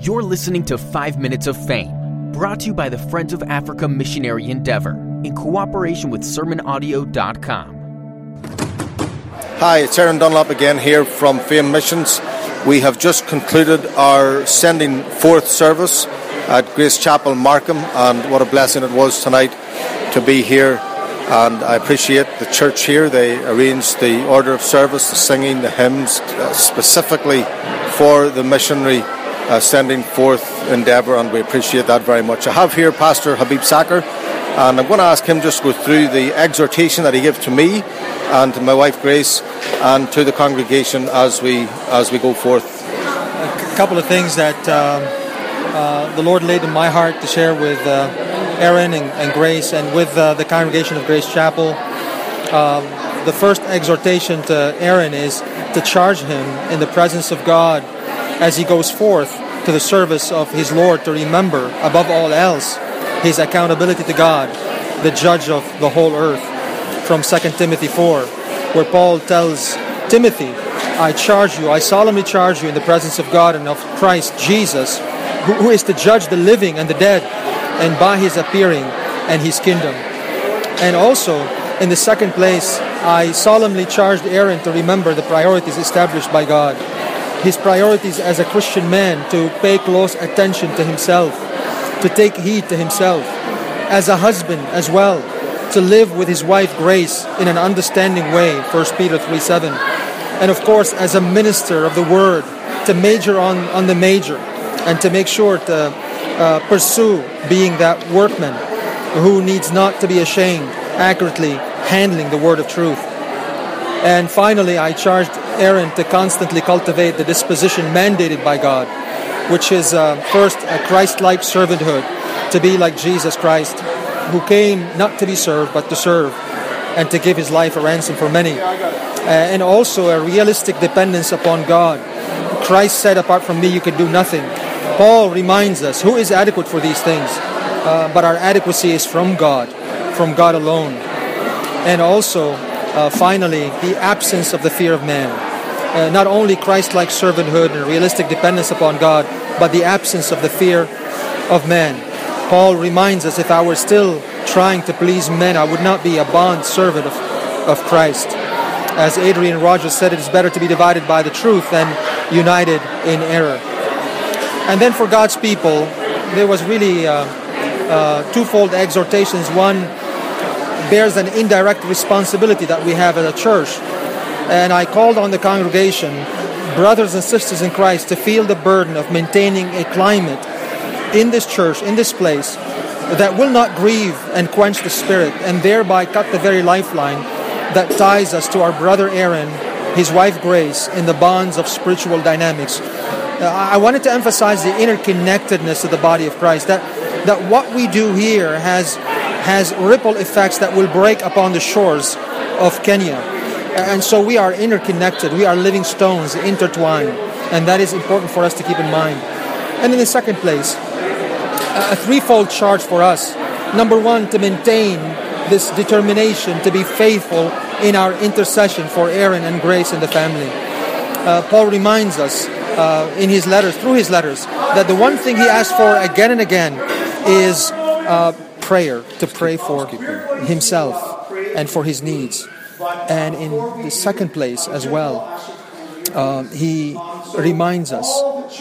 You're listening to 5 Minutes of Fame, brought to you by the Friends of Africa Missionary Endeavor in cooperation with SermonAudio.com. Hi, it's Aaron Dunlop again here from Fame Missions. We have just concluded our sending forth service at Grace Chapel, Markham, and what a blessing it was tonight to be here. And I appreciate the church here. They arranged the order of service, the singing, the hymns, uh, specifically for the missionary uh, sending forth endeavour, and we appreciate that very much. I have here Pastor Habib Sakr, and I'm going to ask him just to go through the exhortation that he gave to me and to my wife Grace and to the congregation as we as we go forth. A couple of things that um, uh, the Lord laid in my heart to share with uh, Aaron and, and, Grace and with uh, the congregation of Grace Chapel. Um, the first exhortation to Aaron is to charge him in the presence of God as he goes forth to the service of his Lord to remember, above all else, his accountability to God, the judge of the whole earth. From 2 Timothy 4, where Paul tells Timothy, I charge you, I solemnly charge you in the presence of God and of Christ Jesus, who, who is to judge the living and the dead, and by his appearing and his kingdom. And also, in the second place, I solemnly charged Aaron to remember the priorities established by God his priorities as a Christian man to pay close attention to himself, to take heed to himself, as a husband as well, to live with his wife Grace in an understanding way, 1 Peter 3 7. And of course, as a minister of the word, to major on, on the major and to make sure to uh, pursue being that workman who needs not to be ashamed, accurately handling the word of truth. And finally, I charged Aaron to constantly cultivate the disposition mandated by God, which is uh, first a Christ like servanthood, to be like Jesus Christ, who came not to be served, but to serve, and to give his life a ransom for many. Uh, and also a realistic dependence upon God. Christ said, Apart from me, you can do nothing. Paul reminds us who is adequate for these things, uh, but our adequacy is from God, from God alone. And also, uh, finally, the absence of the fear of man. Uh, not only Christ like servanthood and realistic dependence upon God, but the absence of the fear of man. Paul reminds us if I were still trying to please men, I would not be a bond servant of, of Christ. As Adrian Rogers said, it is better to be divided by the truth than united in error. And then for God's people, there was really uh, uh, twofold exhortations. One bears an indirect responsibility that we have as a church. And I called on the congregation, brothers and sisters in Christ, to feel the burden of maintaining a climate in this church, in this place, that will not grieve and quench the spirit, and thereby cut the very lifeline that ties us to our brother Aaron, his wife Grace, in the bonds of spiritual dynamics. Uh, I wanted to emphasize the interconnectedness of the body of Christ, that, that what we do here has has ripple effects that will break upon the shores of Kenya. And so we are interconnected, we are living stones, intertwined, and that is important for us to keep in mind. And in the second place, a threefold charge for us. Number one, to maintain this determination to be faithful in our intercession for Aaron and Grace and the family. Uh, Paul reminds us uh, in his letters, through his letters, that the one thing he asks for again and again is uh, prayer to pray for himself and for his needs. And in the second place as well, um, he reminds us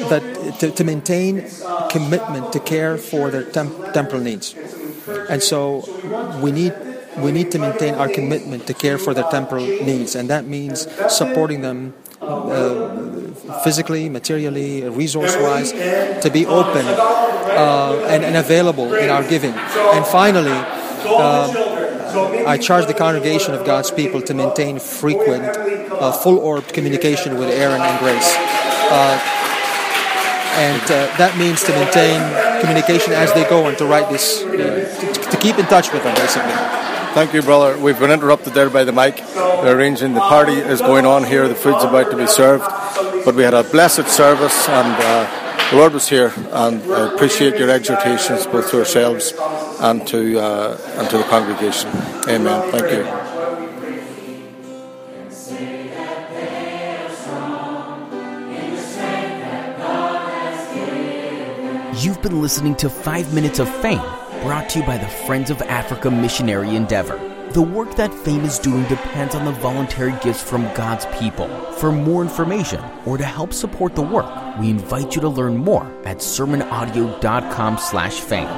that to, to, maintain commitment to care for their temp- temporal needs. And so we need we need to maintain our commitment to care for their temporal needs, and that means supporting them uh, physically, materially, resource wise, to be open uh, and, and, available in our giving. And finally, uh, I charge the congregation of God's people to maintain frequent, uh, full orbed communication with Aaron and Grace. Uh, and uh, that means to maintain communication as they go and to write this, to, to keep in touch with them, basically. Thank you, brother. We've been interrupted there by the mic. They're arranging the party is going on here. The food's about to be served, but we had a blessed service and. Uh, the Lord was here, and I appreciate your exhortations both to ourselves and to uh, and to the congregation. Amen. Thank you. You've been listening to 5 Minutes of Fame, brought to you by the Friends of Africa Missionary Endeavor. The work that Fame is doing depends on the voluntary gifts from God's people. For more information or to help support the work, we invite you to learn more at sermonaudio.com slash fame.